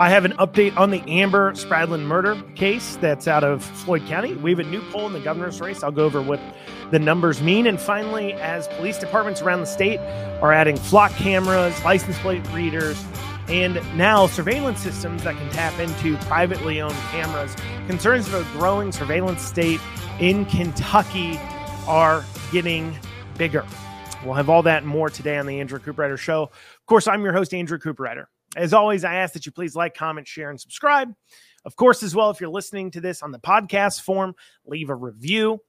I have an update on the Amber Spradlin murder case that's out of Floyd County. We have a new poll in the governor's race. I'll go over what the numbers mean. And finally, as police departments around the state are adding flock cameras, license plate readers, and now surveillance systems that can tap into privately owned cameras, concerns of a growing surveillance state in Kentucky are getting bigger. We'll have all that and more today on the Andrew Cooperrider Show. Of course, I'm your host, Andrew Cooperrider. As always, I ask that you please like, comment, share, and subscribe. Of course, as well, if you're listening to this on the podcast form, leave a review.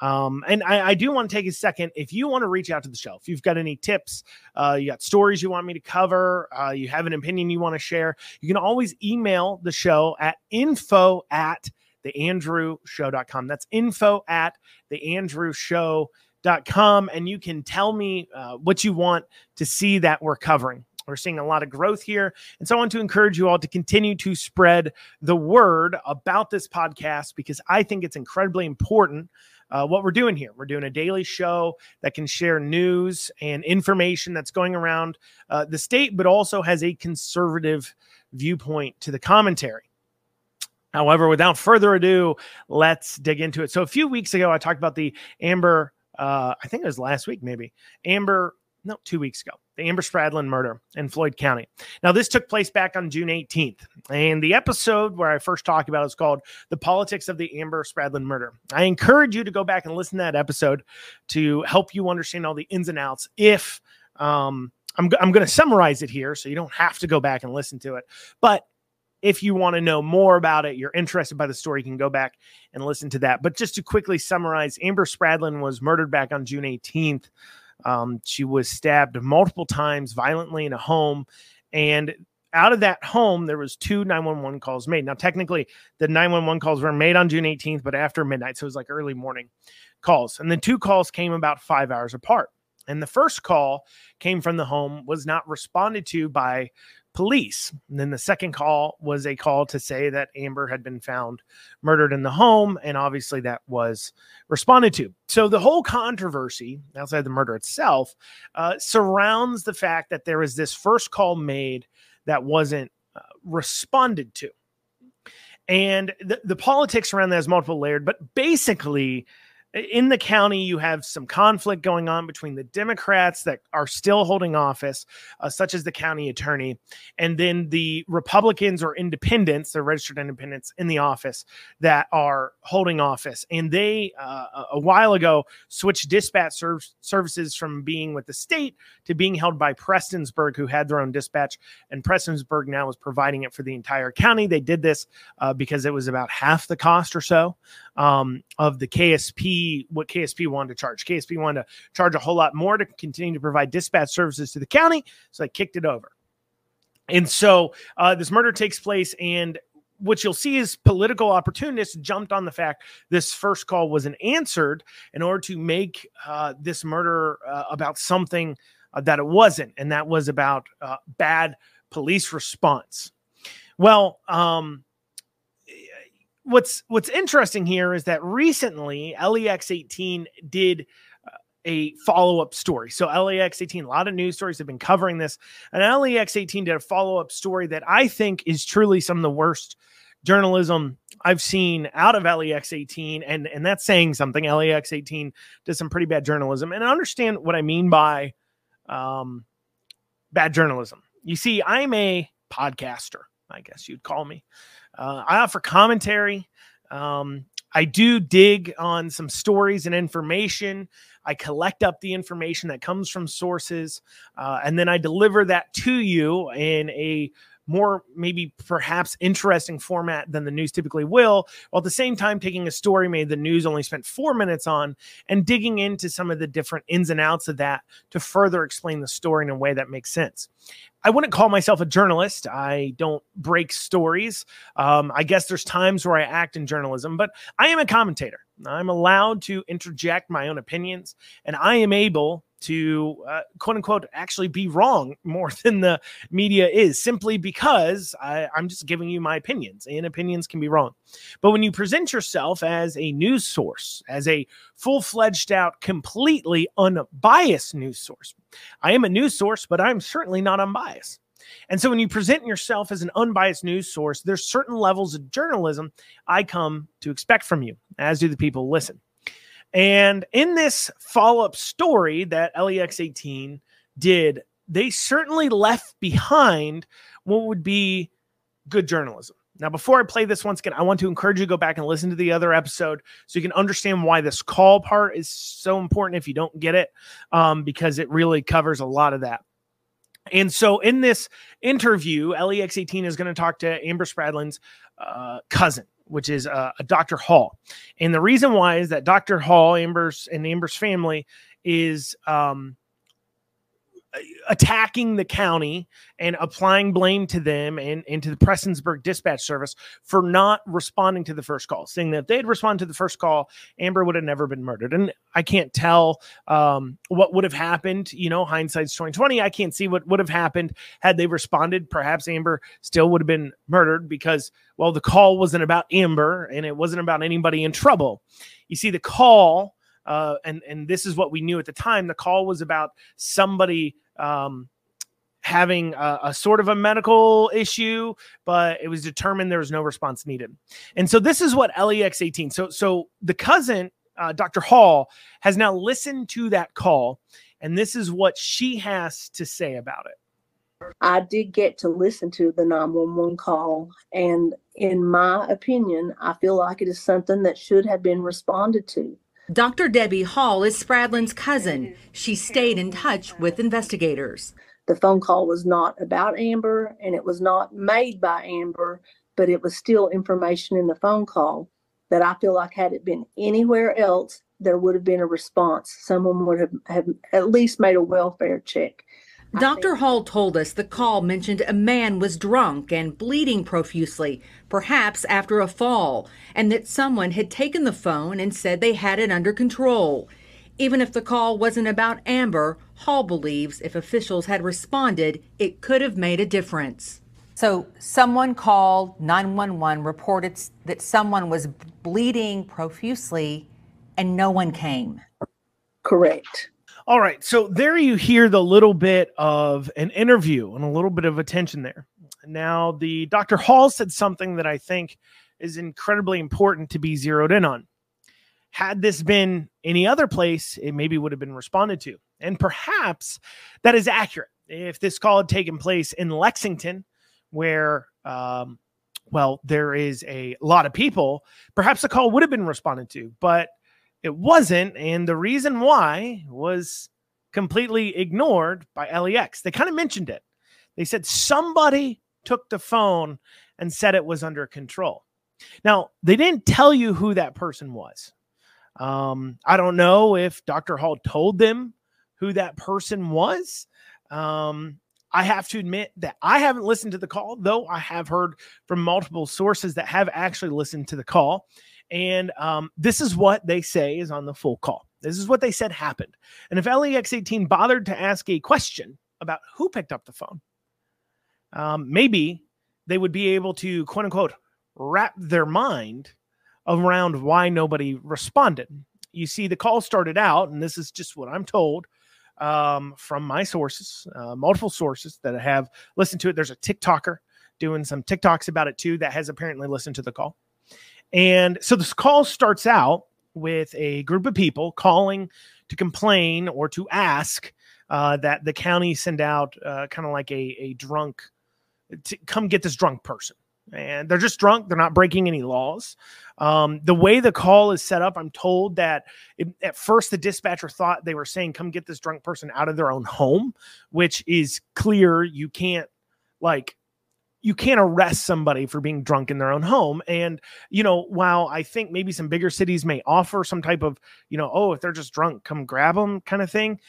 Um, and I, I, do want to take a second. If you want to reach out to the show, if you've got any tips, uh, you got stories you want me to cover, uh, you have an opinion you want to share, you can always email the show at info at theandrewshow.com. That's info at theandrewshow.com. And you can tell me uh, what you want to see that we're covering. We're seeing a lot of growth here. And so I want to encourage you all to continue to spread the word about this podcast because I think it's incredibly important. Uh, what we're doing here. We're doing a daily show that can share news and information that's going around uh, the state, but also has a conservative viewpoint to the commentary. However, without further ado, let's dig into it. So, a few weeks ago, I talked about the Amber, uh, I think it was last week, maybe, Amber no, two weeks ago, the Amber Spradlin murder in Floyd County. Now, this took place back on June 18th. And the episode where I first talked about it is called The Politics of the Amber Spradlin Murder. I encourage you to go back and listen to that episode to help you understand all the ins and outs. If um, I'm, I'm going to summarize it here so you don't have to go back and listen to it. But if you want to know more about it, you're interested by the story, you can go back and listen to that. But just to quickly summarize, Amber Spradlin was murdered back on June 18th. Um, she was stabbed multiple times violently in a home, and out of that home there was two 911 calls made. Now, technically, the 911 calls were made on June 18th, but after midnight, so it was like early morning calls, and the two calls came about five hours apart. And the first call came from the home was not responded to by police. And then the second call was a call to say that Amber had been found murdered in the home. And obviously that was responded to. So the whole controversy outside the murder itself uh, surrounds the fact that there was this first call made that wasn't uh, responded to. And the, the politics around that is multiple layered, but basically, in the county, you have some conflict going on between the Democrats that are still holding office, uh, such as the county attorney, and then the Republicans or independents, the registered independents in the office that are holding office. And they, uh, a while ago, switched dispatch serv- services from being with the state to being held by Prestonsburg, who had their own dispatch. And Prestonsburg now is providing it for the entire county. They did this uh, because it was about half the cost or so um, of the KSP, what KSP wanted to charge. KSP wanted to charge a whole lot more to continue to provide dispatch services to the county. So they kicked it over. And so uh, this murder takes place, and what you'll see is political opportunists jumped on the fact this first call wasn't answered in order to make uh, this murder uh, about something uh, that it wasn't, and that was about uh, bad police response. Well, um, what's what's interesting here is that recently LEX 18 did uh, a follow up story. So LEX 18, a lot of news stories have been covering this, and LEX 18 did a follow up story that I think is truly some of the worst journalism I've seen out of LEX 18, and and that's saying something. LEX 18 does some pretty bad journalism, and I understand what I mean by um, bad journalism. You see, I'm a podcaster, I guess you'd call me. Uh, I offer commentary. Um, I do dig on some stories and information. I collect up the information that comes from sources, uh, and then I deliver that to you in a more maybe perhaps interesting format than the news typically will, while at the same time taking a story made the news only spent four minutes on and digging into some of the different ins and outs of that to further explain the story in a way that makes sense. I wouldn't call myself a journalist. I don't break stories. Um, I guess there's times where I act in journalism, but I am a commentator. I'm allowed to interject my own opinions, and I am able to uh, quote unquote actually be wrong more than the media is simply because I, I'm just giving you my opinions, and opinions can be wrong. But when you present yourself as a news source, as a full fledged out, completely unbiased news source, I am a news source, but I'm certainly not unbiased. And so when you present yourself as an unbiased news source, there's certain levels of journalism I come to expect from you, as do the people listen. And in this follow up story that LEX 18 did, they certainly left behind what would be good journalism. Now, before I play this once again, I want to encourage you to go back and listen to the other episode so you can understand why this call part is so important if you don't get it, um, because it really covers a lot of that. And so, in this interview, LEX 18 is going to talk to Amber Spradlin's uh, cousin, which is uh, a Dr. Hall. And the reason why is that Dr. Hall, Amber's and Amber's family, is um, attacking the county and applying blame to them and, and to the Prestonsburg Dispatch Service for not responding to the first call, saying that if they had responded to the first call, Amber would have never been murdered. And I can't tell um, what would have happened. You know, hindsight's 2020. I can't see what would have happened had they responded. Perhaps Amber still would have been murdered because, well, the call wasn't about Amber and it wasn't about anybody in trouble. You see, the call uh, and and this is what we knew at the time. The call was about somebody um, having a, a, sort of a medical issue, but it was determined there was no response needed. And so this is what LEX 18. So so the cousin, uh, Dr. Hall, has now listened to that call, and this is what she has to say about it. I did get to listen to the 911 call, and in my opinion, I feel like it is something that should have been responded to. Dr. Debbie Hall is Spradlin's cousin. She stayed in touch with investigators. The phone call was not about Amber and it was not made by Amber, but it was still information in the phone call that I feel like had it been anywhere else, there would have been a response. Someone would have, have at least made a welfare check. Dr. Hall told us the call mentioned a man was drunk and bleeding profusely, perhaps after a fall, and that someone had taken the phone and said they had it under control. Even if the call wasn't about Amber, Hall believes if officials had responded, it could have made a difference. So, someone called 911, reported that someone was bleeding profusely, and no one came. Correct. All right. So there you hear the little bit of an interview and a little bit of attention there. Now, the Dr. Hall said something that I think is incredibly important to be zeroed in on. Had this been any other place, it maybe would have been responded to. And perhaps that is accurate. If this call had taken place in Lexington, where, um, well, there is a lot of people, perhaps the call would have been responded to. But it wasn't. And the reason why was completely ignored by LEX. They kind of mentioned it. They said somebody took the phone and said it was under control. Now, they didn't tell you who that person was. Um, I don't know if Dr. Hall told them who that person was. Um, I have to admit that I haven't listened to the call, though I have heard from multiple sources that have actually listened to the call. And um, this is what they say is on the full call. This is what they said happened. And if LEX 18 bothered to ask a question about who picked up the phone, um, maybe they would be able to, quote unquote, wrap their mind around why nobody responded. You see, the call started out, and this is just what I'm told um, from my sources, uh, multiple sources that have listened to it. There's a TikToker doing some TikToks about it too that has apparently listened to the call. And so this call starts out with a group of people calling to complain or to ask uh, that the county send out uh, kind of like a, a drunk to come get this drunk person. And they're just drunk. They're not breaking any laws. Um, the way the call is set up, I'm told that it, at first the dispatcher thought they were saying, come get this drunk person out of their own home, which is clear. You can't like you can't arrest somebody for being drunk in their own home. And, you know, while I think maybe some bigger cities may offer some type of, you know, oh, if they're just drunk, come grab them kind of thing,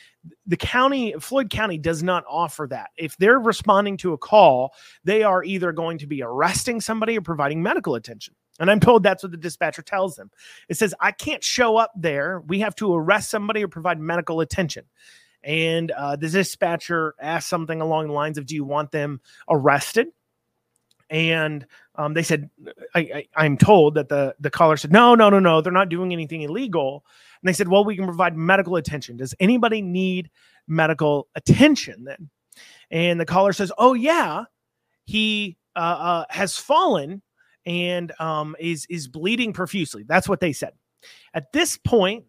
the county, Floyd County does not offer that. If they're responding to a call, they are either going to be arresting somebody or providing medical attention. And I'm told that's what the dispatcher tells them. It says, I can't show up there. We have to arrest somebody or provide medical attention and uh, the dispatcher asked something along the lines of do you want them arrested and um, they said I, am told that the the caller said no no no no they're not doing anything illegal and they said well we can provide medical attention does anybody need medical attention then And the caller says, "Oh yeah, he uh, uh, has fallen and um, is is bleeding profusely." That's what they said. At this point,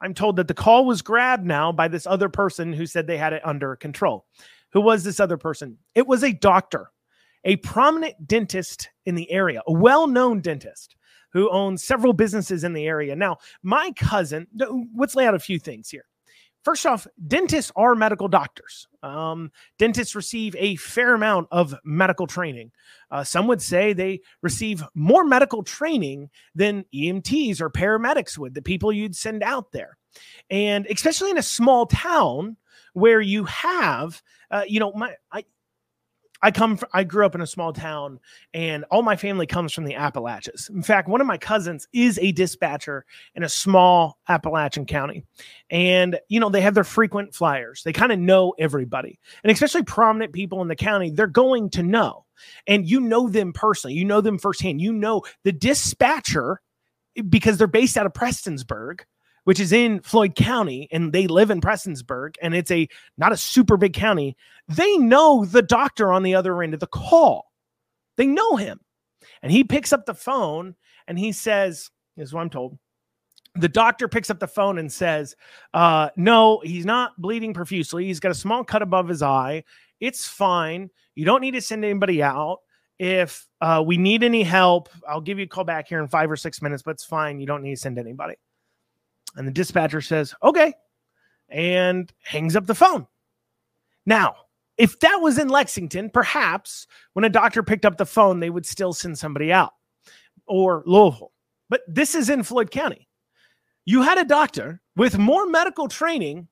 I'm told that the call was grabbed now by this other person who said they had it under control. Who was this other person? It was a doctor, a prominent dentist in the area, a well known dentist who owns several businesses in the area. Now, my cousin, let's lay out a few things here. First off, dentists are medical doctors. Um, dentists receive a fair amount of medical training. Uh, some would say they receive more medical training than EMTs or paramedics would, the people you'd send out there. And especially in a small town where you have, uh, you know, my, I, I come from, I grew up in a small town and all my family comes from the Appalachians. In fact, one of my cousins is a dispatcher in a small Appalachian county. And you know, they have their frequent flyers. They kind of know everybody. And especially prominent people in the county, they're going to know. And you know them personally. You know them firsthand. You know the dispatcher eh, because they're based out of Prestonsburg which is in Floyd County, and they live in Prestonsburg, and it's a not a super big county. They know the doctor on the other end of the call. They know him. And he picks up the phone and he says, is what I'm told. The doctor picks up the phone and says, uh, No, he's not bleeding profusely. He's got a small cut above his eye. It's fine. You don't need to send anybody out. If uh, we need any help, I'll give you a call back here in five or six minutes, but it's fine. You don't need to send anybody. And the dispatcher says, okay, and hangs up the phone. Now, if that was in Lexington, perhaps when a doctor picked up the phone, they would still send somebody out or Louisville. But this is in Floyd County. You had a doctor with more medical training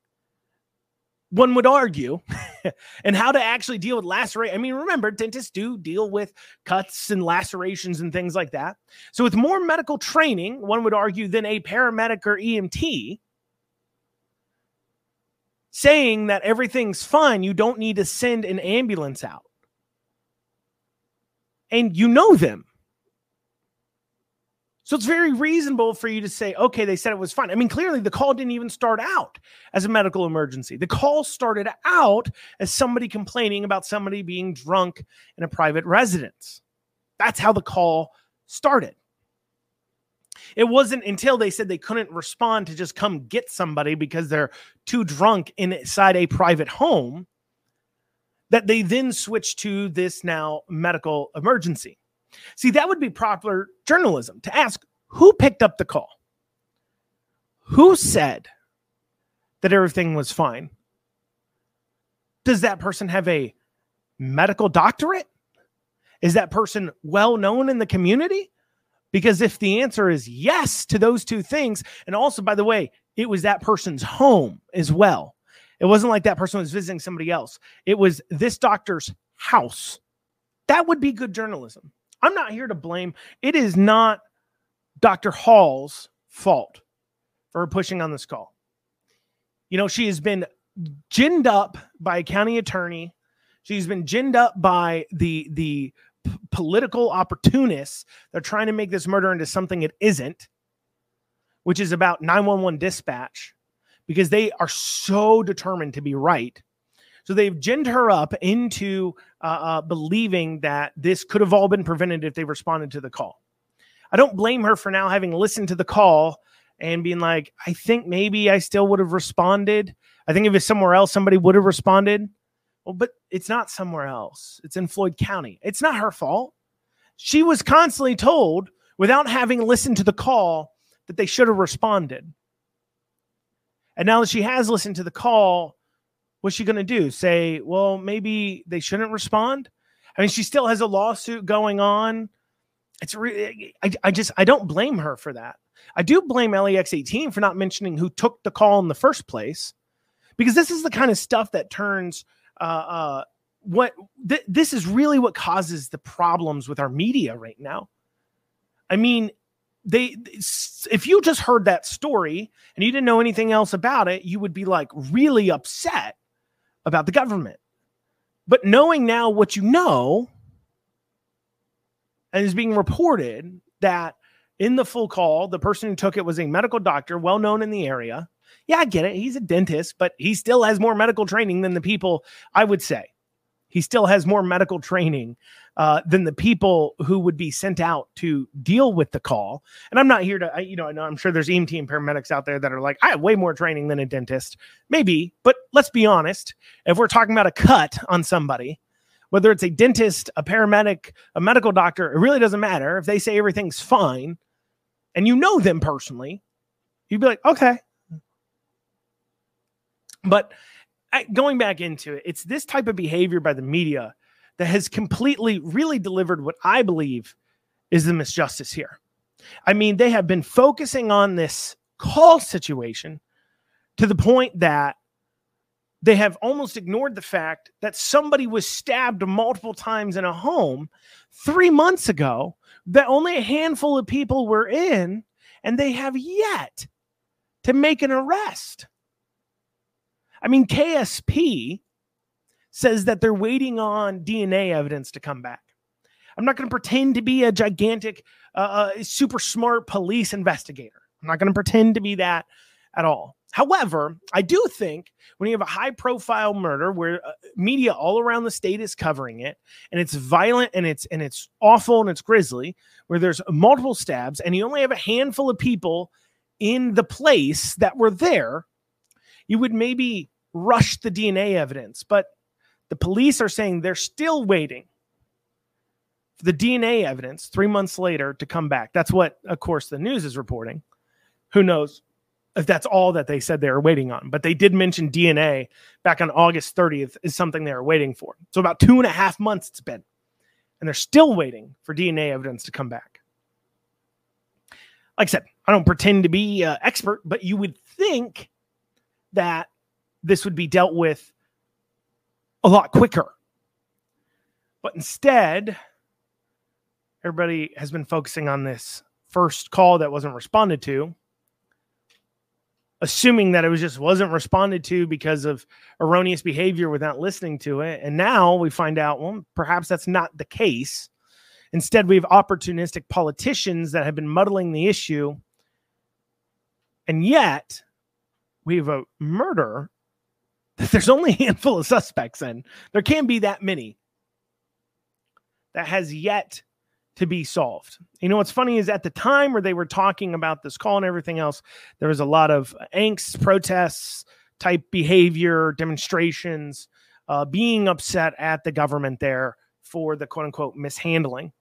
one would argue, and how to actually deal with laceration. I mean, remember, dentists do deal with cuts and lacerations and things like that. So, with more medical training, one would argue, than a paramedic or EMT, saying that everything's fine, you don't need to send an ambulance out. And you know them. So it's very reasonable for you to say, okay, they said it was fine. I mean, clearly the call didn't even start out as a medical emergency. The call started out as somebody complaining about somebody being drunk in a private residence. That's how the call started. It wasn't until they said they couldn't respond to just come get somebody because they're too drunk inside a private home that they then switched to this now medical emergency. See, that would be proper journalism to ask who picked up the call? Who said that everything was fine? Does that person have a medical doctorate? Is that person well known in the community? Because if the answer is yes to those two things, and also, by the way, it was that person's home as well. It wasn't like that person was visiting somebody else, it was this doctor's house. That would be good journalism. I'm not here to blame. It is not Dr. Hall's fault for pushing on this call. You know, she has been ginned up by a county attorney. She's been ginned up by the the p- political opportunists. They're trying to make this murder into something it isn't, which is about 911 dispatch because they are so determined to be right so they've ginned her up into uh, uh, believing that this could have all been prevented if they responded to the call. I don't blame her for now having listened to the call and being like, I think maybe I still would have responded. I think if it's somewhere else, somebody would have responded. Well, but it's not somewhere else. It's in Floyd County. It's not her fault. She was constantly told without having listened to the call that they should have responded. And now that she has listened to the call, what's she going to do? Say, well, maybe they shouldn't respond? I mean, she still has a lawsuit going on. It's really, I, I just, I don't blame her for that. I do blame LEX 18 for not mentioning who took the call in the first place, because this is the kind of stuff that turns, uh, uh, what th- this is really what causes the problems with our media right now. I mean, they if you just heard that story and you didn't know anything else about it, you would be like really upset about the government. But knowing now what you know, and is being reported that in the full call, the person who took it was a medical doctor, well known in the area, Yeah, I get it. He's a dentist, but he still has more medical training than the people I would say. He still has more medical training uh, than the people who would be sent out to deal with the call. And I'm not here to, I, you know, I know I'm sure there's EMT and paramedics out there that are like, I have way more training than a dentist. Maybe, but let's be honest. If we're talking about a cut on somebody, whether it's a dentist, a paramedic, a medical doctor, it really doesn't matter. If they say everything's fine and you know them personally, you'd be like, okay. But going back into it, it's this type of behavior by the media that has completely, really delivered what I believe is the misjustice here. I mean, they have been focusing on this call situation to the point that they have almost ignored the fact that somebody was stabbed multiple times in a home three months ago that only a handful of people were in, and they have yet to make an arrest. I mean, KSP says that they're waiting on DNA evidence to come back. I'm not going to pretend to be a gigantic, uh, uh, super smart police investigator. I'm not going to pretend to be that at all. However, I do think when you have a high profile murder where uh, media all around the state is covering it and it's violent and it's and it's awful and it's grisly where there's multiple stabs and you only have a handful of people in the place that were there, you would maybe rush the DNA evidence, but the police are saying they're still waiting for the DNA evidence 3 months later to come back. That's what of course the news is reporting. Who knows if that's all that they said they were waiting on. But they did mention DNA back on August 30th is something they were waiting for. So about two and a half months it's been. And they're still waiting for DNA evidence to come back. Like I said, I don't pretend to be an expert, but you would think that this would be dealt with a lot quicker. But instead, everybody has been focusing on this first call that wasn't responded to assuming that it was just wasn't responded to because of erroneous behavior without listening to it. And now we find out, well, perhaps that's not the case. Instead, we have opportunistic politicians that have been muddling the issue. And yet, we have a murder that there's only a handful of suspects in. There can't be that many that has yet to be solved. You know, what's funny is at the time where they were talking about this call and everything else, there was a lot of angst, protests, type behavior, demonstrations, uh, being upset at the government there for the quote unquote mishandling.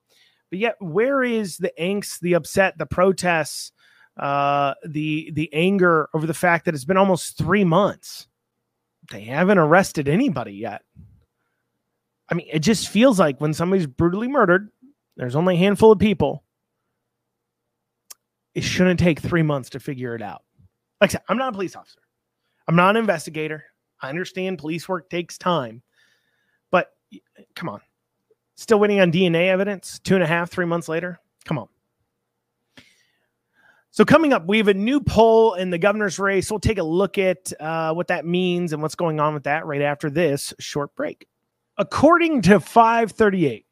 But yet, where is the angst, the upset, the protests, uh, the the anger over the fact that it's been almost three months? They haven't arrested anybody yet. I mean, it just feels like when somebody's brutally murdered, there's only a handful of people. It shouldn't take three months to figure it out. Like I said, I'm not a police officer. I'm not an investigator. I understand police work takes time, but come on. Still waiting on DNA evidence two and a half, three months later? Come on. So, coming up, we have a new poll in the governor's race. We'll take a look at uh, what that means and what's going on with that right after this short break. According to 538,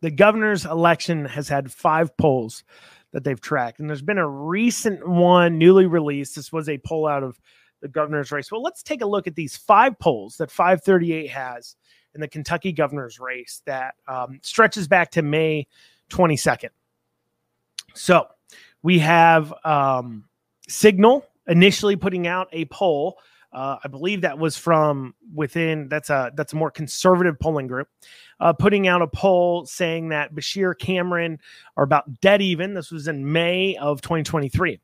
the governor's election has had five polls that they've tracked, and there's been a recent one newly released. This was a poll out of the governor's race. Well, let's take a look at these five polls that 538 has in the Kentucky governor's race that um, stretches back to May 22nd. So we have um, Cygnal initially putting out a poll. Uh, I believe that was from within. That's a that's a more conservative polling group uh, putting out a poll saying that Beshear Cameron are about dead even. This was in May of 2023.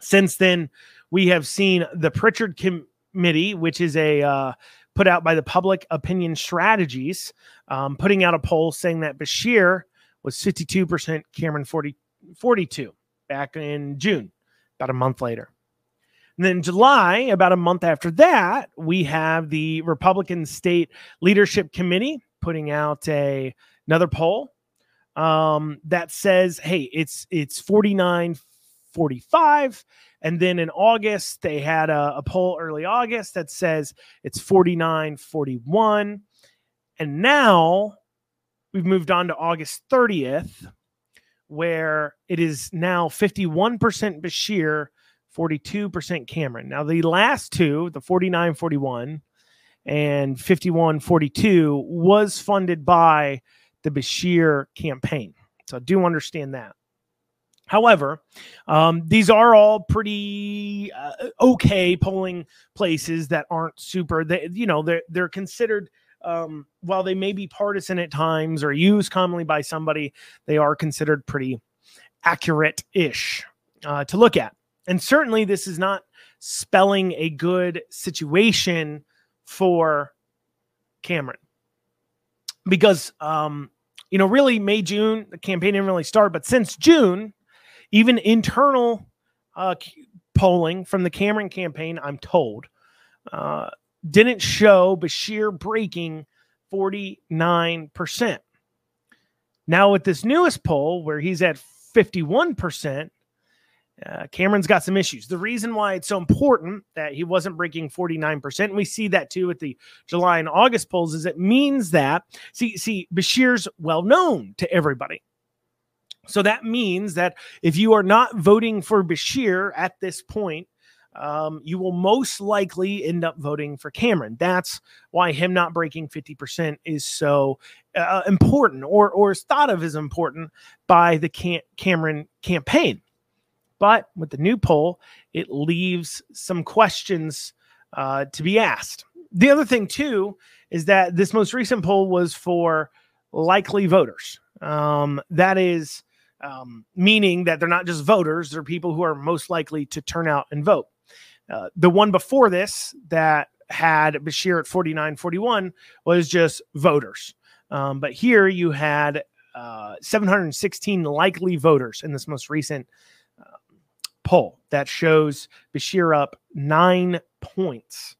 Since then, we have seen the Prichard Committee, which is a uh, put out by the Public Opinion Strategies, um, putting out a poll saying that Beshear was 52%, Cameron 40, 42 back in June, about a month later. And then July, about a month after that, we have the Republican State Leadership Committee putting out a another poll um, that says, hey, it's it's 49 45. And then in August, they had a, a poll early August that says it's 49 41. And now we've moved on to August 30th, where it is now 51% Beshear, 42% Cameron. Now, the last two, the 49 41 and 51 42, was funded by the Beshear campaign. So I do understand that. However, um, these are all pretty uh, okay polling places that aren't super. They, you know, they're they're considered um, while they may be partisan at times or used commonly by somebody, they are considered pretty accurate-ish uh, to look at. And certainly, this is not spelling a good situation for Cameron because um, you know, really May, June, the campaign didn't really start, but since June, even internal uh, polling from the Cameron campaign, I'm told, uh, didn't show Beshear breaking 49%. Now, with this newest poll, where he's at 51%, uh, Cameron's got some issues. The reason why it's so important that he wasn't breaking 49%, and we see that too with the July and August polls, is it means that, see, see, Beshear's well known to everybody. So that means that if you are not voting for Beshear at this point, um, you will most likely end up voting for Cameron. That's why him not breaking 50% is so uh, important or, or is thought of as important by the Cam- Cameron campaign. But with the new poll, it leaves some questions uh, to be asked. The other thing, too, is that this most recent poll was for likely voters. Um, that is um, meaning that they're not just voters, they're people who are most likely to turn out and vote. Uh, the one before this that had Beshear at 49 41 was just voters. Um, but here you had uh, 716 likely voters in this most recent uh, poll that shows Beshear up nine points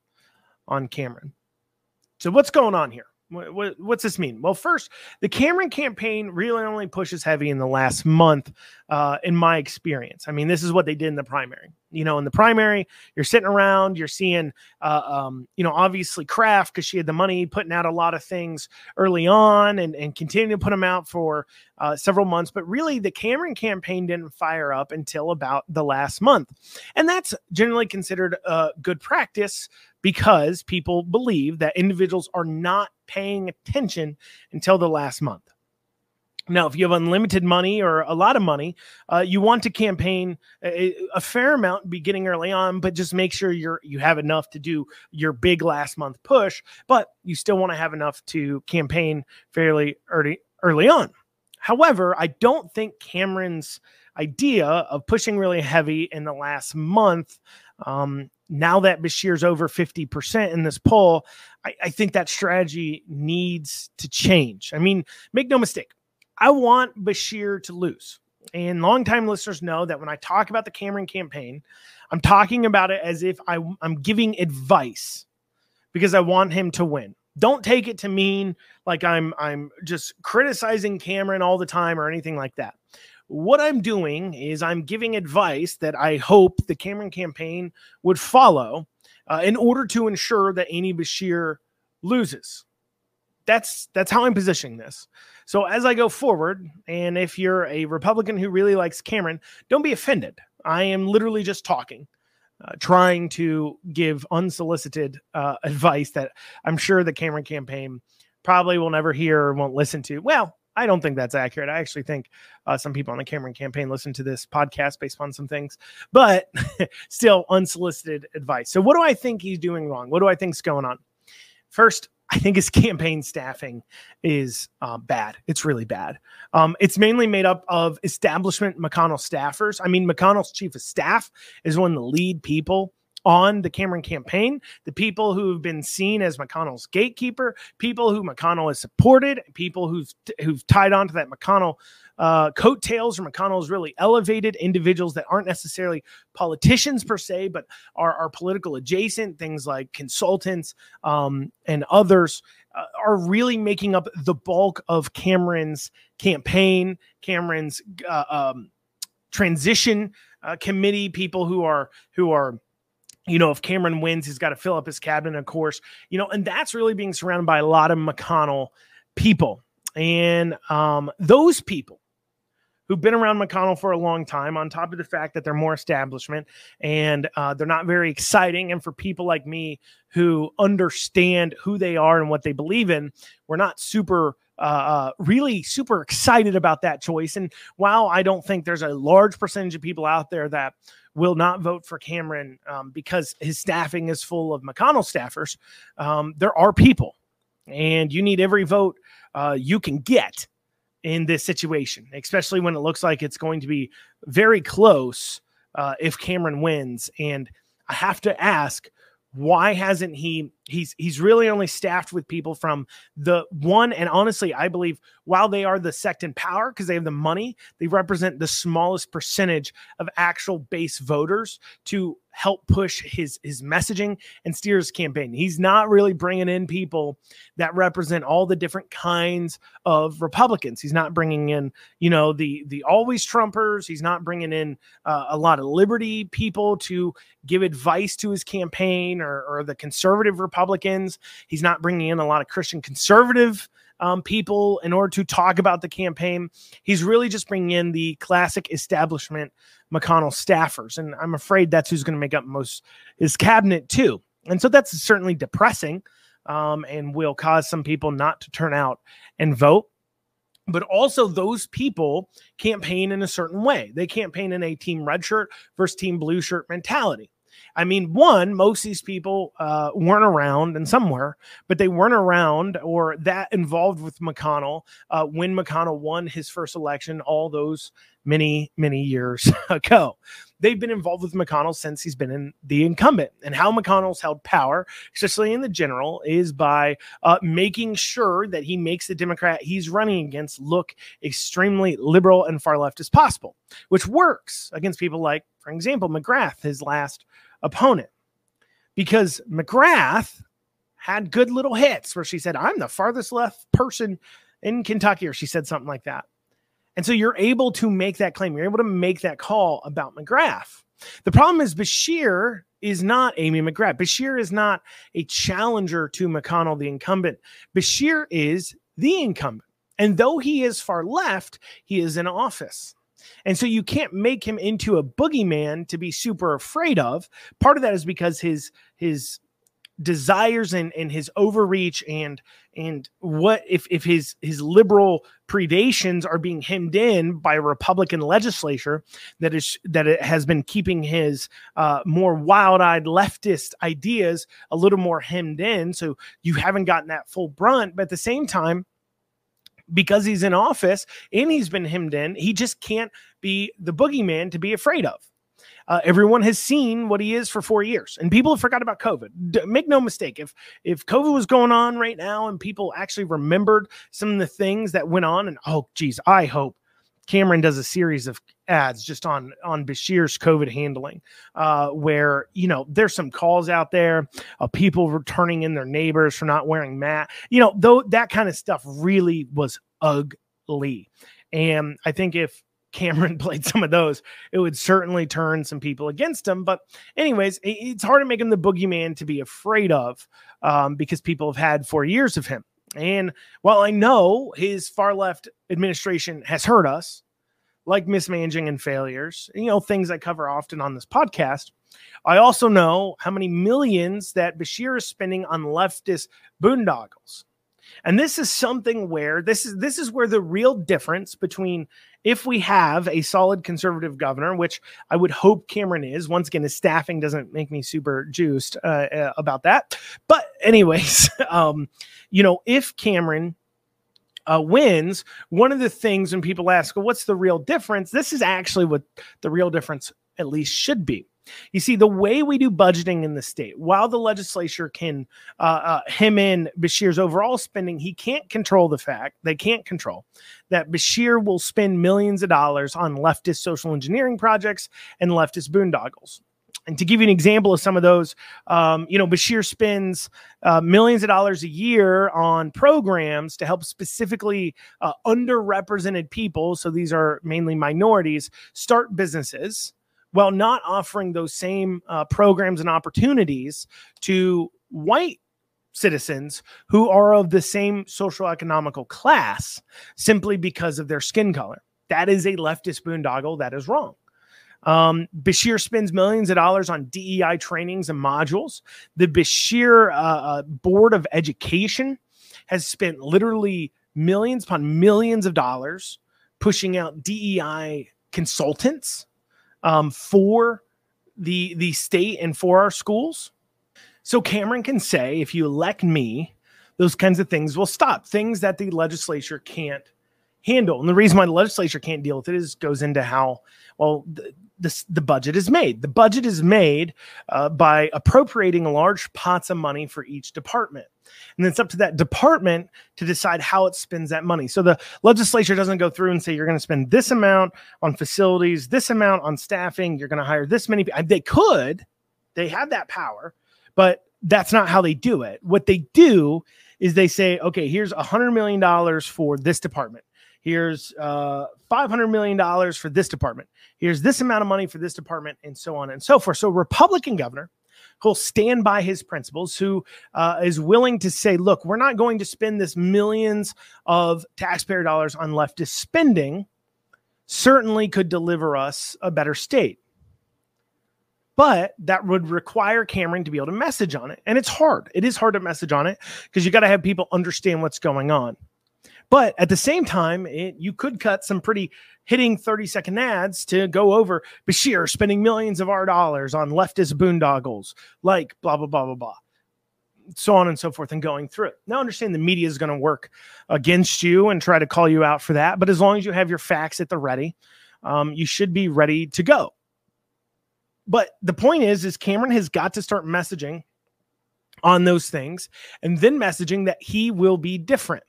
on Cameron. So, what's going on here? What, what's this mean? Well, first, the Cameron campaign really only pushes heavy in the last month, uh, in my experience. I mean, this is what they did in the primary. You know, in the primary, you're sitting around, you're seeing, uh, um, you know, obviously Craft because she had the money, putting out a lot of things early on and, and continuing to put them out for uh, several months. But really, the Cameron campaign didn't fire up until about the last month. And that's generally considered a good practice because people believe that individuals are not paying attention until the last month. Now, if you have unlimited money or a lot of money, uh, you want to campaign a, a, fair amount beginning early on, but just make sure you're you have enough to do your big last month push. But you still want to have enough to campaign fairly early early on. However, I don't think Cameron's idea of pushing really heavy in the last month um, now that Beshear's over 50% in this poll, I, I think that strategy needs to change. I mean, make no mistake, I want Beshear to lose. And longtime listeners know that when I talk about the Cameron campaign, I'm talking about it as if I, I'm giving advice because I want him to win. Don't take it to mean like I'm I'm just criticizing Cameron all the time or anything like that. What I'm doing is I'm giving advice that I hope the Cameron campaign would follow uh, in order to ensure that Andy Beshear loses. That's that's how I'm positioning this. So as I go forward, and if you're a Republican who really likes Cameron, don't be offended. I am literally just talking, uh, trying to give unsolicited uh, advice that I'm sure the Cameron campaign probably will never hear or won't listen to. Well, I don't think that's accurate. I actually think uh, some people on the Cameron campaign listen to this podcast based on some things, but still unsolicited advice. So, what do I think he's doing wrong? What do I think's going on? First, I think his campaign staffing is uh, bad. It's really bad. Um, it's mainly made up of establishment McConnell staffers. I mean, McConnell's chief of staff is one of the lead people on the Cameron campaign, the people who have been seen as McConnell's gatekeeper, people who McConnell has supported, people who've who've tied onto that McConnell uh, coattails or McConnell's really elevated individuals that aren't necessarily politicians per se, but are, are political adjacent, things like consultants um, and others. Uh, are really making up the bulk of Cameron's campaign, Cameron's uh, um, transition uh, committee, people who are who are you know, if Cameron wins, he's got to fill up his cabinet, of course, you know, and that's really being surrounded by a lot of McConnell people. And um, those people who've been around McConnell for a long time, on top of the fact that they're more establishment and uh, they're not very exciting. And for people like me who understand who they are and what they believe in, we're not super. Uh, uh, really super excited about that choice. And while I don't think there's a large percentage of people out there that will not vote for Cameron um, because his staffing is full of McConnell staffers, um, there are people, and you need every vote uh, you can get in this situation, especially when it looks like it's going to be very close uh, if Cameron wins. And I have to ask, why hasn't he he's he's really only staffed with people from the one and honestly i believe while they are the sect in power because they have the money they represent the smallest percentage of actual base voters to help push his his messaging and steer his campaign he's not really bringing in people that represent all the different kinds of republicans he's not bringing in you know the the always trumpers he's not bringing in uh, a lot of liberty people to give advice to his campaign or, or the conservative Republicans. He's not bringing in a lot of Christian conservative um, people in order to talk about the campaign. He's really just bringing in the classic establishment McConnell staffers. And I'm afraid that's who's going to make up most his cabinet, too. And so that's certainly depressing um, and will cause some people not to turn out and vote. But also, those people campaign in a certain way. They campaign in a team red shirt versus team blue shirt mentality. I mean, one, most of these people uh, weren't around and somewhere, but they weren't around or that involved with McConnell uh, when McConnell won his first election all those many, many years ago. They've been involved with McConnell since he's been in the incumbent. And how McConnell's held power, especially in the general, is by uh, making sure that he makes the Democrat he's running against look extremely liberal and far left as possible, which works against people like, for example, McGrath, his last opponent because McGrath had good little hits where she said, I'm the farthest left person in Kentucky, or she said something like that. And so you're able to make that claim. You're able to make that call about McGrath. The problem is Beshear is not Amy McGrath. Beshear is not a challenger to McConnell, the incumbent. Beshear is the incumbent. And though he is far left, he is in office. And so you can't make him into a boogeyman to be super afraid of. Part of that is because his his desires and, and his overreach and and what if if his his liberal predations are being hemmed in by a Republican legislature that is that it has been keeping his uh, more wild-eyed leftist ideas a little more hemmed in so you haven't gotten that full brunt but at the same time because he's in office and he's been hemmed in, he just can't be the boogeyman to be afraid of. Uh, everyone has seen what he is for four years, and people have forgot about COVID. D- make no mistake, if if COVID was going on right now and people actually remembered some of the things that went on, and oh, geez, I hope Cameron does a series of ads just on on Beshear's COVID handling, uh, where you know there's some calls out there of people returning in their neighbors for not wearing mat. You know, though that kind of stuff really was ugly, and I think if Cameron played some of those, it would certainly turn some people against him. But, anyways, it's hard to make him the boogeyman to be afraid of um, because people have had four years of him. And while I know his far left administration has hurt us, like mismanaging and failures, you know, things I cover often on this podcast, I also know how many millions that Beshear is spending on leftist boondoggles. And this is something where this is this is where the real difference between if we have a solid conservative governor, which I would hope Cameron is. Once again, his staffing doesn't make me super juiced uh, uh, about that. But anyways, um, you know, if Cameron uh, wins, one of the things when people ask, well, what's the real difference? This is actually what the real difference at least should be. You see, the way we do budgeting in the state, while the legislature can uh, uh, hem in Beshear's overall spending, he can't control the fact, they can't control that Beshear will spend millions of dollars on leftist social engineering projects and leftist boondoggles. And to give you an example of some of those, um, you know, Beshear spends uh, millions of dollars a year on programs to help specifically uh, underrepresented people. So these are mainly minorities start businesses while not offering those same uh, programs and opportunities to white citizens who are of the same social economical class simply because of their skin color. That is a leftist boondoggle. That is wrong. Um, Beshear spends millions of dollars on DEI trainings and modules. The Beshear uh, uh, Board of Education has spent literally millions upon millions of dollars pushing out DEI consultants um, for the the state and for our schools. So Cameron can say, if you elect me, those kinds of things will stop. Things that the legislature can't handle. And the reason why the legislature can't deal with it is goes into how well the, the, the budget is made. The budget is made uh, by appropriating large pots of money for each department. And then it's up to that department to decide how it spends that money. So the legislature doesn't go through and say you're going to spend this amount on facilities, this amount on staffing, you're going to hire this many. People. They could, they have that power, but that's not how they do it. What they do is they say, okay, here's a hundred million dollars for this department. Here's uh, five hundred million dollars for this department. Here's this amount of money for this department, and so on and so forth. So, Republican governor who'll stand by his principles, who uh, is willing to say, look, we're not going to spend this millions of taxpayer dollars on leftist spending, certainly could deliver us a better state. But that would require Cameron to be able to message on it. And it's hard. It is hard to message on it because you got to have people understand what's going on. But at the same time, it, you could cut some pretty hitting 30 second ads to go over Beshear spending millions of our dollars on leftist boondoggles, like blah, blah, blah, blah, blah. So on and so forth, and going through it. Now, understand the media is going to work against you and try to call you out for that. But as long as you have your facts at the ready, um, you should be ready to go. But the point is, is Cameron has got to start messaging on those things and then messaging that he will be different.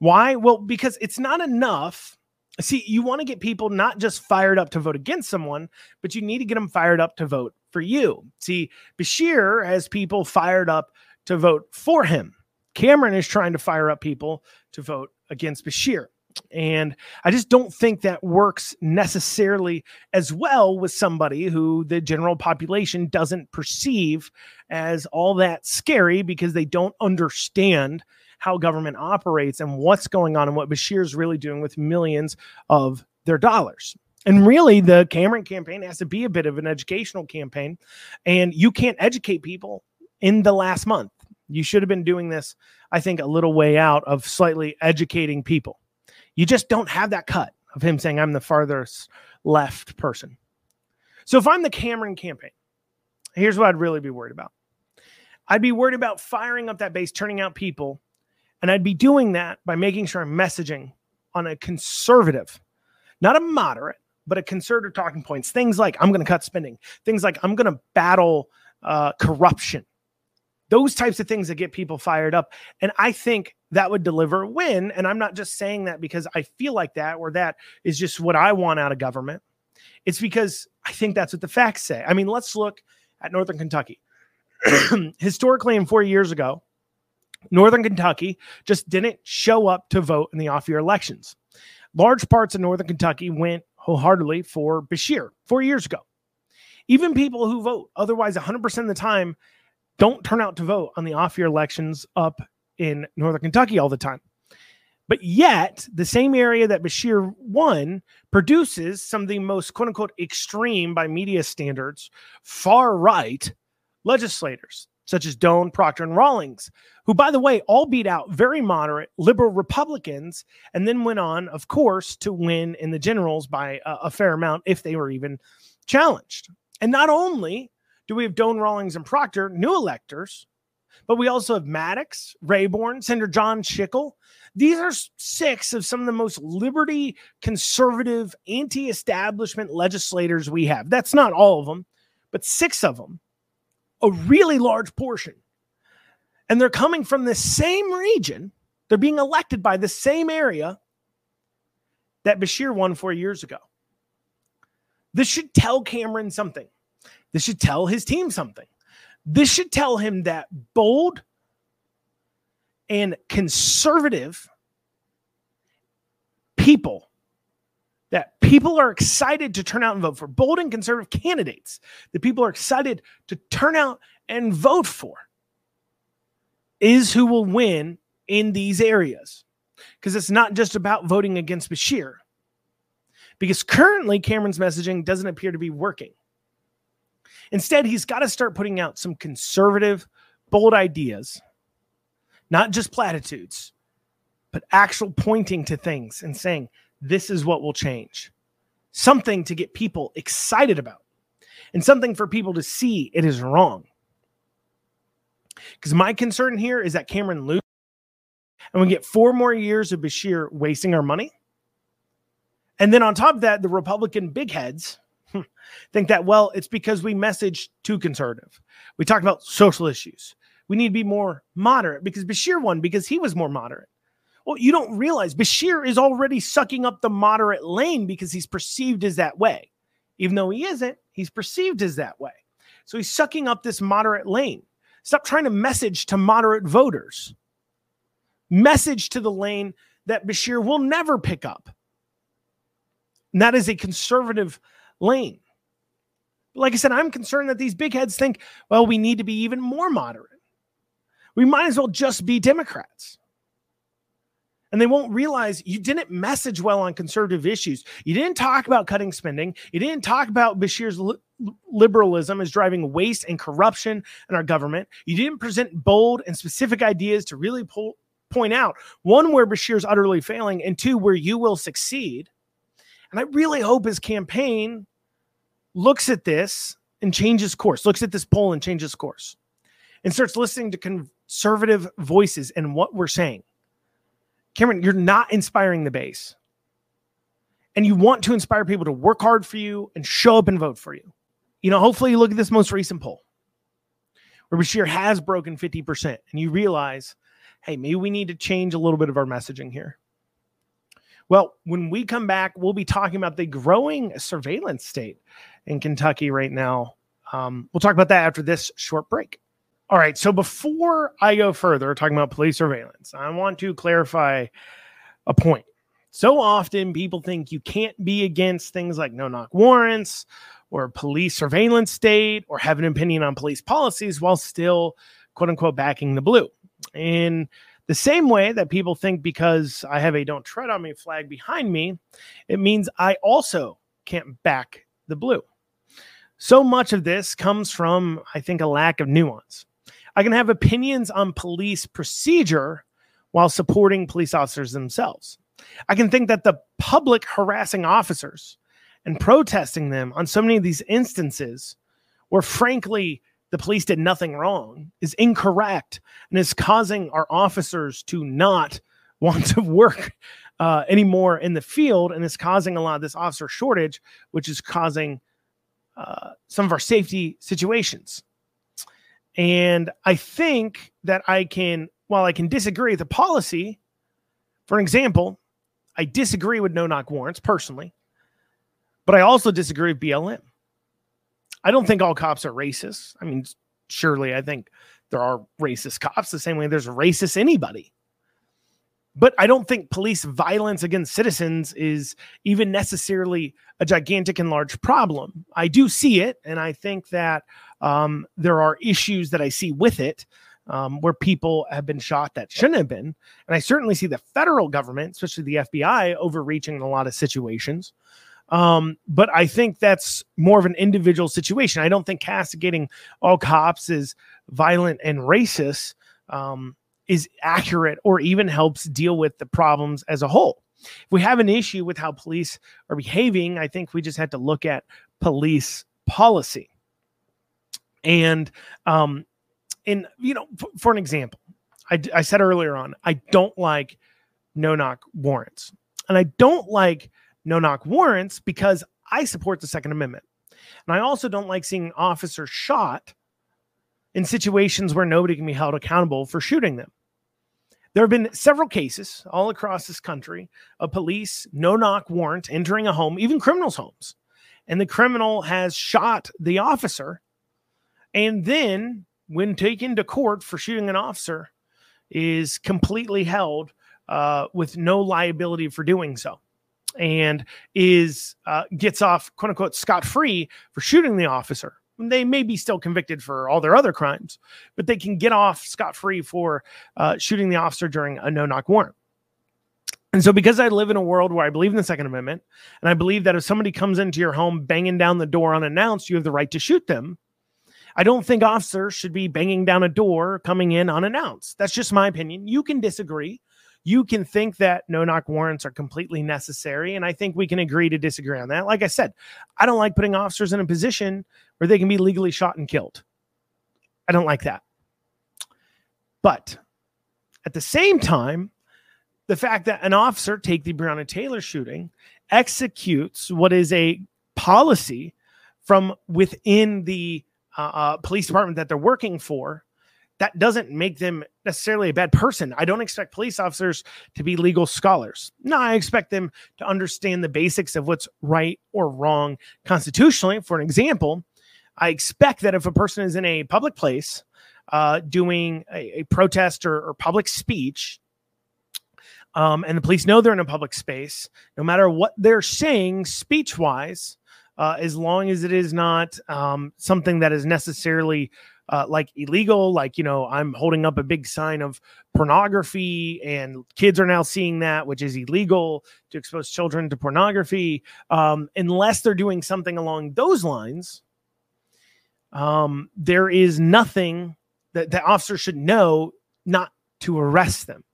Why? Well, because it's not enough See, you want to get people not just fired up to vote against someone, but you need to get them fired up to vote for you. See, Beshear has people fired up to vote for him. Cameron is trying to fire up people to vote against Beshear. And I just don't think that works necessarily as well with somebody who the general population doesn't perceive as all that scary because they don't understand how government operates and what's going on and what Beshear is really doing with millions of their dollars. And really, the Cameron campaign has to be a bit of an educational campaign. And you can't educate people in the last month. You should have been doing this, I think, a little way out of slightly educating people. You just don't have that cut of him saying, I'm the farthest left person. So if I'm the Cameron campaign, here's what I'd really be worried about I'd be worried about firing up that base, turning out people and I'd be doing that by making sure I'm messaging on a conservative, not a moderate, but a conservative talking points. Things like I'm going to cut spending, things like I'm going to battle uh, corruption, those types of things that get people fired up. And I think that would deliver a win. And I'm not just saying that because I feel like that or that is just what I want out of government. It's because I think that's what the facts say. I mean, let's look at Northern Kentucky. Historically, and four years ago, Northern Kentucky just didn't show up to vote in the off year elections. Large parts of Northern Kentucky went wholeheartedly for Beshear four years ago. Even people who vote otherwise 100% of the time don't turn out to vote on the off year elections up in Northern Kentucky all the time. But yet, the same area that Beshear won produces some of the most quote unquote extreme by media standards, far right legislators such as Doan, Proctor, and Rawlings, who, by the way, all beat out very moderate liberal Republicans and then went on, of course, to win in the generals by a, a fair amount if they were even challenged. And not only do we have Doan, Rawlings, and Proctor, new electors, but we also have Maddox, Rabourn, Senator John Schickel. These are six of some of the most liberty, conservative, anti establishment legislators we have. That's not all of them, but six of them a really large portion. And they're coming from the same region. They're being elected by the same area that Beshear won four years ago. This should tell Cameron something. This should tell his team something. This should tell him that bold and conservative people that people are excited to turn out and vote for bold and conservative candidates that people are excited to turn out and vote for is who will win in these areas. Because it's not just about voting against Beshear. because currently Cameron's messaging doesn't appear to be working. Instead, he's got to start putting out some conservative, bold ideas, not just platitudes, but actual pointing to things and saying, this is what will change. Something to get people excited about and something for people to see it is wrong. Because my concern here is that Cameron loses and we get four more years of Beshear wasting our money. And then on top of that, the Republican big heads think that, well, it's because we message too conservative. We talk about social issues. We need to be more moderate because Beshear won because he was more moderate. Well, you don't realize Beshear is already sucking up the moderate lane because he's perceived as that way. Even though he isn't, he's perceived as that way. So he's sucking up this moderate lane. Stop trying to message to moderate voters. Message to the lane that Beshear will never pick up. And that is a conservative lane. Like I said, I'm concerned that these big heads think, well, we need to be even more moderate. We might as well just be Democrats. And they won't realize you didn't message well on conservative issues. You didn't talk about cutting spending. You didn't talk about Beshear's li- liberalism as driving waste and corruption in our government. You didn't present bold and specific ideas to really point out one, where Beshear's utterly failing, and two, where you will succeed. And I really hope his campaign looks at this and changes course, looks at this poll and changes course, and starts listening to conservative voices and what we're saying. Cameron, you're not inspiring the base. And you want to inspire people to work hard for you and show up and vote for you. You know, hopefully you look at this most recent poll where Beshear has broken 50%, and you realize, hey, maybe we need to change a little bit of our messaging here. Well, when we come back, we'll be talking about the growing surveillance state in Kentucky right now. Um, we'll talk about that after this short break. All right. So before I go further talking about police surveillance, I want to clarify a point. So often people think you can't be against things like no knock warrants or police surveillance state or have an opinion on police policies while still, quote unquote, backing the blue. In the same way that people think because I have a don't tread on me flag behind me, it means I also can't back the blue. So much of this comes from, I think, a lack of nuance. I can have opinions on police procedure while supporting police officers themselves. I can think that the public harassing officers and protesting them on so many of these instances where, frankly, the police did nothing wrong is incorrect and is causing our officers to not want to work uh, anymore in the field and is causing a lot of this officer shortage, which is causing uh, some of our safety situations. And I think that I can, while I can disagree with the policy, for example, I disagree with no knock warrants personally, but I also disagree with BLM. I don't think all cops are racist. I mean, surely I think there are racist cops the same way there's racist anybody. But I don't think police violence against citizens is even necessarily a gigantic and large problem. I do see it, and I think that um, there are issues that I see with it. Um, where people have been shot that shouldn't have been. And I certainly see the federal government, especially the FBI, overreaching in a lot of situations. Um, but I think that's more of an individual situation. I don't think castigating all cops is violent and racist um, is accurate or even helps deal with the problems as a whole. If we have an issue with how police are behaving, I think we just have to look at police policy. And um, in you know, f- for an example, I, I said earlier on, I don't like no knock warrants, and I don't like no knock warrants because I support the Second Amendment, and I also don't like seeing officers shot in situations where nobody can be held accountable for shooting them. There have been several cases all across this country of police no knock warrant entering a home, even criminals' homes. And the criminal has shot the officer and then when taken to court for shooting an officer is completely held uh, with no liability for doing so and is uh, gets off quote unquote scot free for shooting the officer they may be still convicted for all their other crimes but they can get off scot free for uh, shooting the officer during a no knock warrant And so, because I live in a world where I believe in the Second Amendment, and I believe that if somebody comes into your home banging down the door unannounced, you have the right to shoot them. I don't think officers should be banging down a door coming in unannounced. That's just my opinion. You can disagree. You can think that no knock warrants are completely necessary. And I think we can agree to disagree on that. Like I said, I don't like putting officers in a position where they can be legally shot and killed. I don't like that. But at the same time, the fact that an officer, take the Breonna Taylor shooting, executes what is a policy from within the uh, uh, police department that they're working for, that doesn't make them necessarily a bad person. I don't expect police officers to be legal scholars. No, I expect them to understand the basics of what's right or wrong constitutionally. For an example, I expect that if a person is in a public place uh, doing a, a protest or, or, public speech, um, and the police know they're in a public space, no matter what they're saying speech wise, uh, as long as it is not um, something that is necessarily uh, like illegal, like, you know, I'm holding up a big sign of pornography and kids are now seeing that, which is illegal to expose children to pornography. Um, unless they're doing something along those lines, um, there is nothing that the officer should know not to arrest them.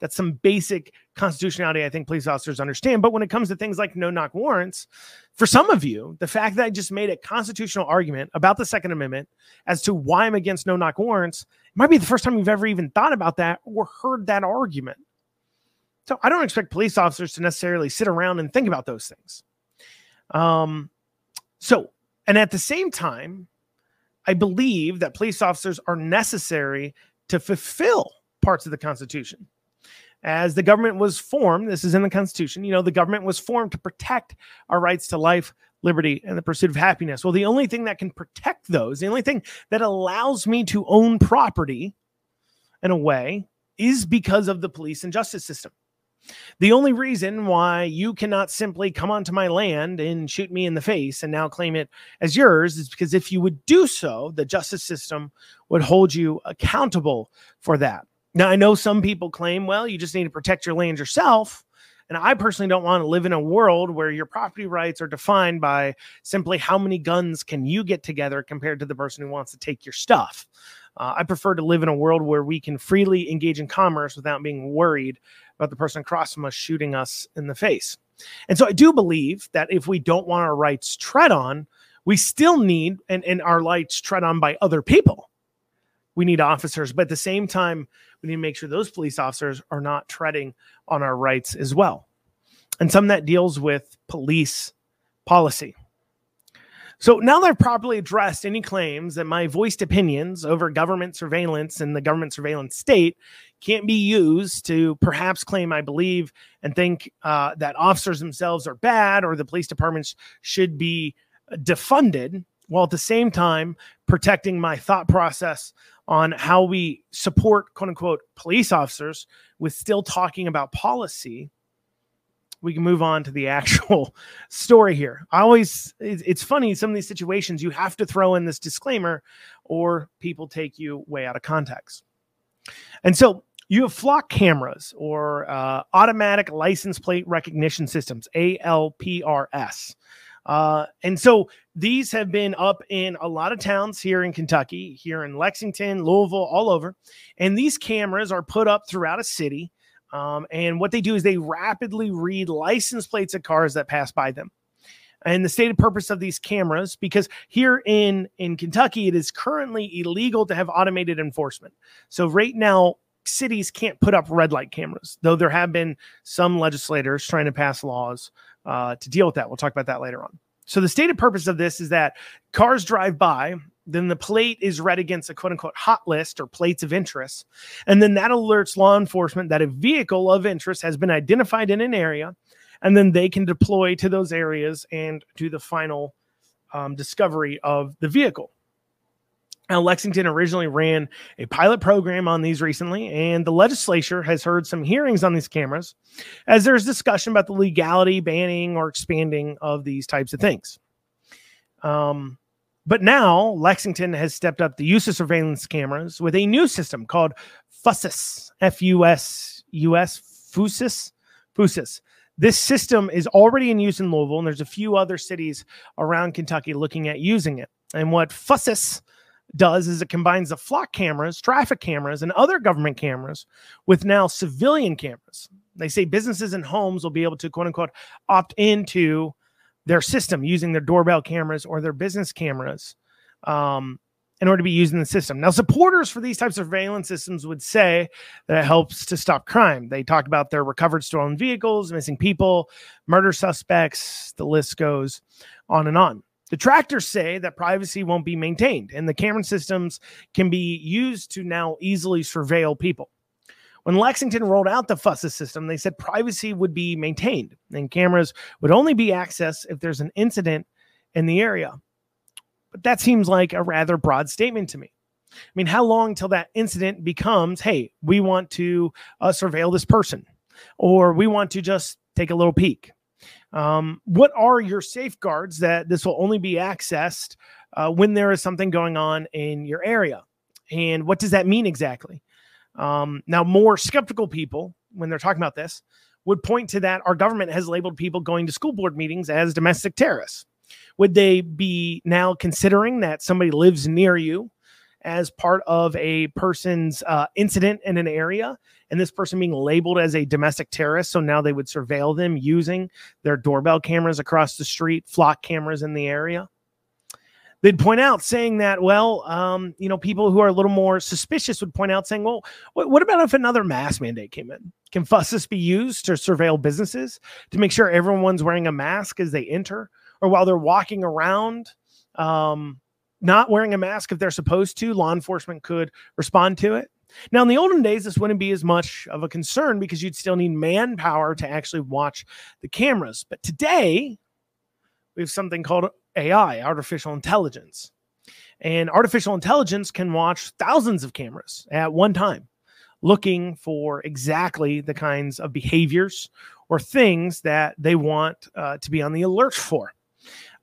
That's some basic constitutionality I think police officers understand. But when it comes to things like no knock warrants, for some of you, the fact that I just made a constitutional argument about the Second Amendment as to why I'm against no knock warrants might be the first time you've ever even thought about that or heard that argument. So I don't expect police officers to necessarily sit around and think about those things. Um, so, and at the same time, I believe that police officers are necessary to fulfill parts of the Constitution as the government was formed, this is in the Constitution, you know, the government was formed to protect our rights to life, liberty, and the pursuit of happiness. Well, the only thing that can protect those, the only thing that allows me to own property in a way is because of the police and justice system. The only reason why you cannot simply come onto my land and shoot me in the face and now claim it as yours is because if you would do so, the justice system would hold you accountable for that. Now, I know some people claim, well, you just need to protect your land yourself. And I personally don't want to live in a world where your property rights are defined by simply how many guns can you get together compared to the person who wants to take your stuff. Uh, I prefer to live in a world where we can freely engage in commerce without being worried about the person across from us shooting us in the face. And so I do believe that if we don't want our rights tread on, we still need and, and our rights tread on by other people. We need officers, but at the same time, we need to make sure those police officers are not treading on our rights as well. And some that deals with police policy. So now that I've properly addressed any claims that my voiced opinions over government surveillance and the government surveillance state can't be used to perhaps claim I believe and think uh, that officers themselves are bad or the police departments should be defunded, while at the same time protecting my thought process on how we support quote unquote police officers with still talking about policy we can move on to the actual story here i always it's funny some of these situations you have to throw in this disclaimer or people take you way out of context and so you have flock cameras or uh, automatic license plate recognition systems alprs uh, and so these have been up in a lot of towns here in Kentucky, here in Lexington, Louisville, all over. And these cameras are put up throughout a city. Um, and what they do is they rapidly read license plates of cars that pass by them. And the stated purpose of these cameras, because here in, in Kentucky, it is currently illegal to have automated enforcement. So, right now, cities can't put up red light cameras, though there have been some legislators trying to pass laws uh, to deal with that. We'll talk about that later on. So the stated purpose of this is that cars drive by, then the plate is read against a quote unquote hot list or plates of interest. And then that alerts law enforcement that a vehicle of interest has been identified in an area. And then they can deploy to those areas and do the final um, discovery of the vehicle. Now, Lexington originally ran a pilot program on these recently, and the legislature has heard some hearings on these cameras as there's discussion about the legality, banning, or expanding of these types of things. Um, but now Lexington has stepped up the use of surveillance cameras with a new system called FUSUS, F U S U S, FUSUS, FUSUS. This system is already in use in Louisville, and there's a few other cities around Kentucky looking at using it. And what FUSUS does is it combines the flock cameras, traffic cameras, and other government cameras with now civilian cameras. They say businesses and homes will be able to quote unquote opt into their system using their doorbell cameras or their business cameras um, in order to be using the system. Now, supporters for these types of surveillance systems would say that it helps to stop crime. They talk about their recovered stolen vehicles, missing people, murder suspects, the list goes on and on. The detractors say that privacy won't be maintained and the camera systems can be used to now easily surveil people. When Lexington rolled out the FUSUS system, they said privacy would be maintained and cameras would only be accessed if there's an incident in the area. But that seems like a rather broad statement to me. I mean, how long till that incident becomes, hey, we want to uh, surveil this person, or we want to just take a little peek? Um, what are your safeguards that this will only be accessed uh, when there is something going on in your area? And what does that mean exactly? Um, now, more skeptical people, when they're talking about this, would point to that our government has labeled people going to school board meetings as domestic terrorists. Would they be now considering that somebody lives near you as part of a person's uh, incident in an area and this person being labeled as a domestic terrorist. So now they would surveil them using their doorbell cameras across the street, flock cameras in the area. They'd point out saying that, well, um, you know, people who are a little more suspicious would point out saying, well, what, what about if another mask mandate came in? Can FUSUS be used to surveil businesses to make sure everyone's wearing a mask as they enter or while they're walking around? Um, not wearing a mask if they're supposed to, law enforcement could respond to it. Now, in the olden days, this wouldn't be as much of a concern because you'd still need manpower to actually watch the cameras. But today, we have something called AI, artificial intelligence. And artificial intelligence can watch thousands of cameras at one time, looking for exactly the kinds of behaviors or things that they want uh, to be on the alert for.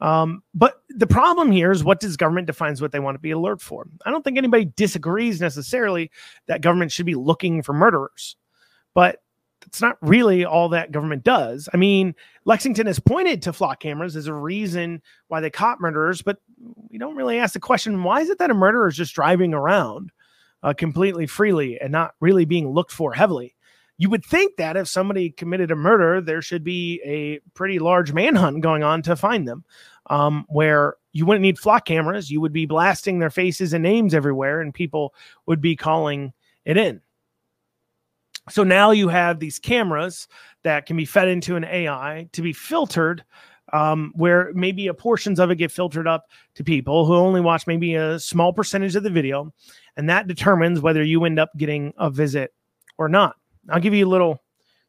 Um, but the problem here is what does government defines what they want to be alert for? I don't think anybody disagrees necessarily that government should be looking for murderers, but it's not really all that government does. I mean, Lexington has pointed to flock cameras as a reason why they caught murderers, but we don't really ask the question why is it that a murderer is just driving around uh, completely freely and not really being looked for heavily? you would think that if somebody committed a murder, there should be a pretty large manhunt going on to find them, um, where you wouldn't need flock cameras. You would be blasting their faces and names everywhere, and people would be calling it in. So now you have these cameras that can be fed into an AI to be filtered, um, where maybe a portions of it get filtered up to people who only watch maybe a small percentage of the video, and that determines whether you end up getting a visit or not. I'll give you a little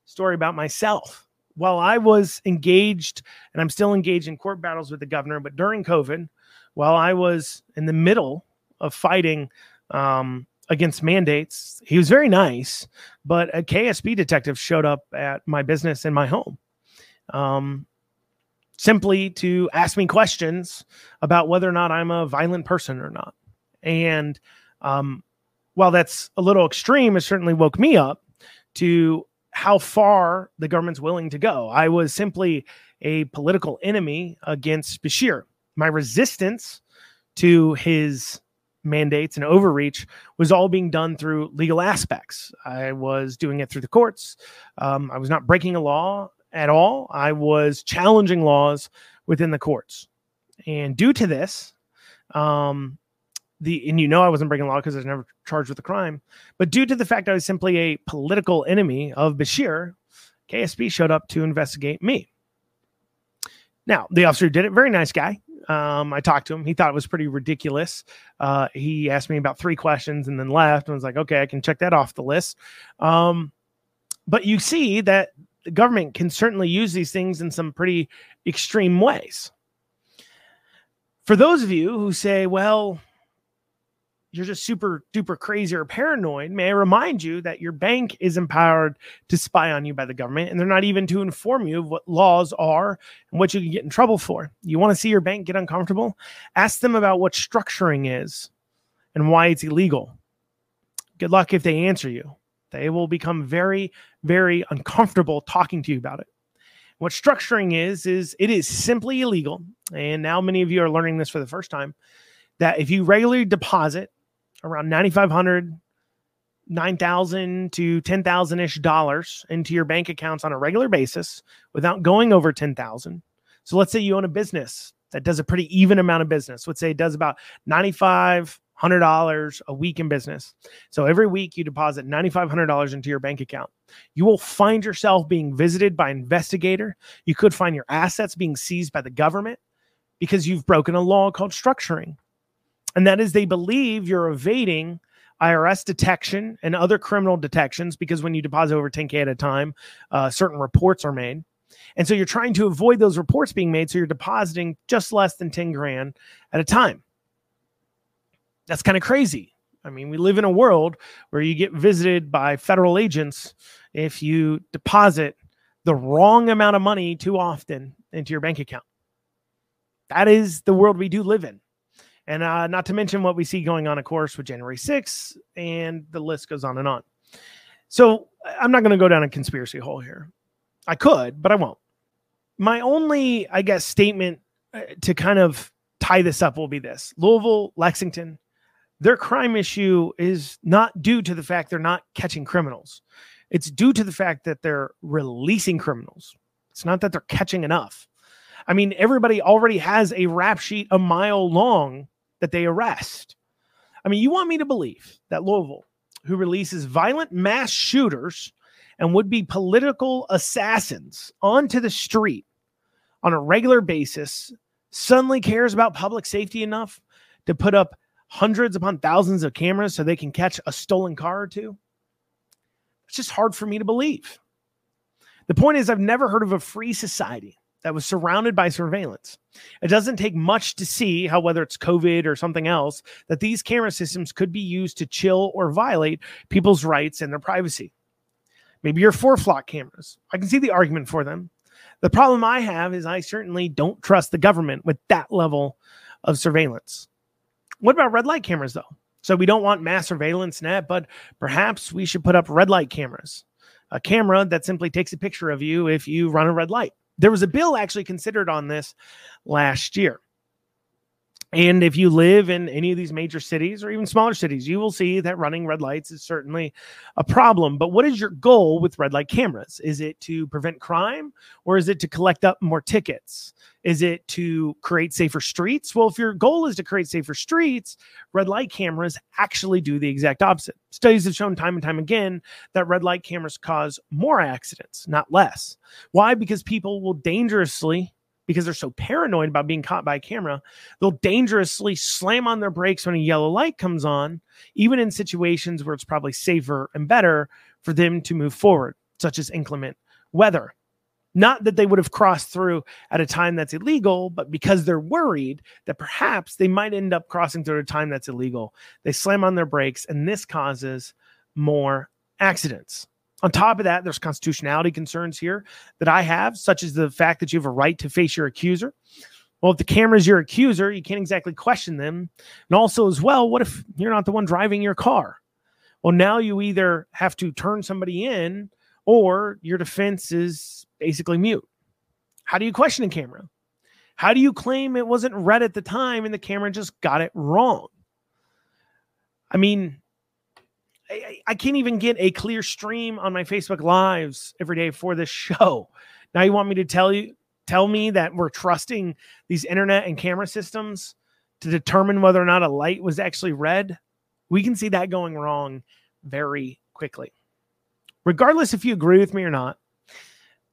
story about myself. While I was engaged, and I'm still engaged in court battles with the governor, but during COVID, while I was in the middle of fighting um, against mandates, he was very nice, but a KSP detective showed up at my business in my home. Um, simply to ask me questions about whether or not I'm a violent person or not. And um, while that's a little extreme, it certainly woke me up to how far the government's willing to go. I was simply a political enemy against Beshear. My resistance to his mandates and overreach was all being done through legal aspects. I was doing it through the courts. Um, I was not breaking a law at all. I was challenging laws within the courts. And due to this, um, the and you know I wasn't breaking law because I was never charged with a crime, but due to the fact I was simply a political enemy of Beshear, KSP showed up to investigate me. Now the officer did it, very nice guy. Um, I talked to him. He thought it was pretty ridiculous. Uh, he asked me about three questions and then left and was like, "Okay, I can check that off the list." Um, but you see that the government can certainly use these things in some pretty extreme ways. For those of you who say, "Well," you're just super duper crazy or paranoid, may I remind you that your bank is empowered to spy on you by the government, and they're not even to inform you of what laws are and what you can get in trouble for. You want to see your bank get uncomfortable? Ask them about what structuring is and why it's illegal. Good luck if they answer you. They will become very, very uncomfortable talking to you about it. What structuring is, is it is simply illegal. And now many of you are learning this for the first time that if you regularly deposit around 9,500, 9,000 to 10,000 ish dollars into your bank accounts on a regular basis without going over 10,000. So let's say you own a business that does a pretty even amount of business. Let's say it does about 95 hundred dollars a week in business. So every week you deposit ninety five hundred dollars into your bank account. You will find yourself being visited by an investigator. You could find your assets being seized by the government because you've broken a law called structuring, and that is they believe you're evading IRS detection and other criminal detections because when you deposit over 10K at a time, uh, certain reports are made. And so you're trying to avoid those reports being made. So you're depositing just less than 10 grand at a time that's kind of crazy. I mean, we live in a world where you get visited by federal agents if you deposit the wrong amount of money too often into your bank account. That is the world we do live in. And uh, not to mention what we see going on, of course, with January 6th, and the list goes on and on. So I'm not going to go down a conspiracy hole here. I could, but I won't. My only, I guess, statement uh, to kind of tie this up will be this Louisville, Lexington, their crime issue is not due to the fact they're not catching criminals. It's due to the fact that they're releasing criminals. It's not that they're catching enough. I mean, everybody already has a rap sheet a mile long that they arrest. I mean, you want me to believe that Louisville, who releases violent mass shooters and would be political assassins onto the street on a regular basis, suddenly cares about public safety enough to put up hundreds upon thousands of cameras so they can catch a stolen car or two? It's just hard for me to believe. The point is, I've never heard of a free society that was surrounded by surveillance. It doesn't take much to see how, whether it's COVID or something else, that these camera systems could be used to chill or violate people's rights and their privacy. Maybe your four flock cameras. I can see the argument for them. The problem I have is I certainly don't trust the government with that level of surveillance. What about red light cameras, though? So we don't want mass surveillance net, but perhaps we should put up red light cameras, a camera that simply takes a picture of you if you run a red light. There was a bill actually considered on this last year. And if you live in any of these major cities or even smaller cities, you will see that running red lights is certainly a problem. But what is your goal with red light cameras? Is it to prevent crime or is it to collect up more tickets? Is it to create safer streets? Well, if your goal is to create safer streets, red light cameras actually do the exact opposite. Studies have shown time and time again that red light cameras cause more accidents, not less. Why? Because people will dangerously because they're so paranoid about being caught by a camera, they'll dangerously slam on their brakes when a yellow light comes on, even in situations where it's probably safer and better for them to move forward, such as inclement weather. Not that they would have crossed through at a time that's illegal, but because they're worried that perhaps they might end up crossing through at a time that's illegal, they slam on their brakes, and this causes more accidents. On top of that, there's constitutionality concerns here that I have, such as the fact that you have a right to face your accuser. Well, if the camera's your accuser, you can't exactly question them. And also, as well, what if you're not the one driving your car? Well, now you either have to turn somebody in or your defense is basically mute. How do you question a camera? How do you claim it wasn't red at the time and the camera just got it wrong? I mean, I, can't even get a clear stream on my Facebook lives every day for this show. Now you want me to tell you tell me that we're trusting these internet and camera systems to determine whether or not a light was actually red? We can see that going wrong very quickly. Regardless if you agree with me or not,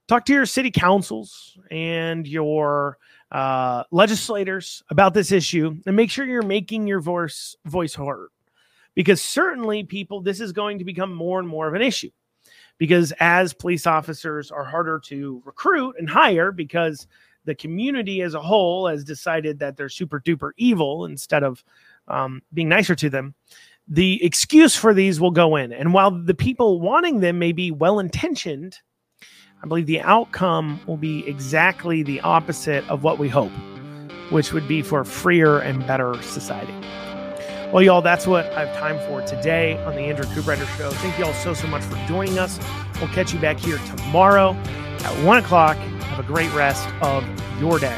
talk to your city councils and your uh, legislators about this issue and make sure you're making your voice voice heard because certainly people this is going to become more and more of an issue. Because as police officers are harder to recruit and hire because the community as a whole has decided that they're super duper evil instead of um, being nicer to them the excuse for these will go in. And while the people wanting them may be well intentioned i believe the outcome will be exactly the opposite of what we hope which would be for a freer and better society Well, y'all, that's what I have time for today on the Andrew Cooperrider Show. Thank you all so, so much for joining us. We'll catch you back here tomorrow at one o'clock. Have a great rest of your day.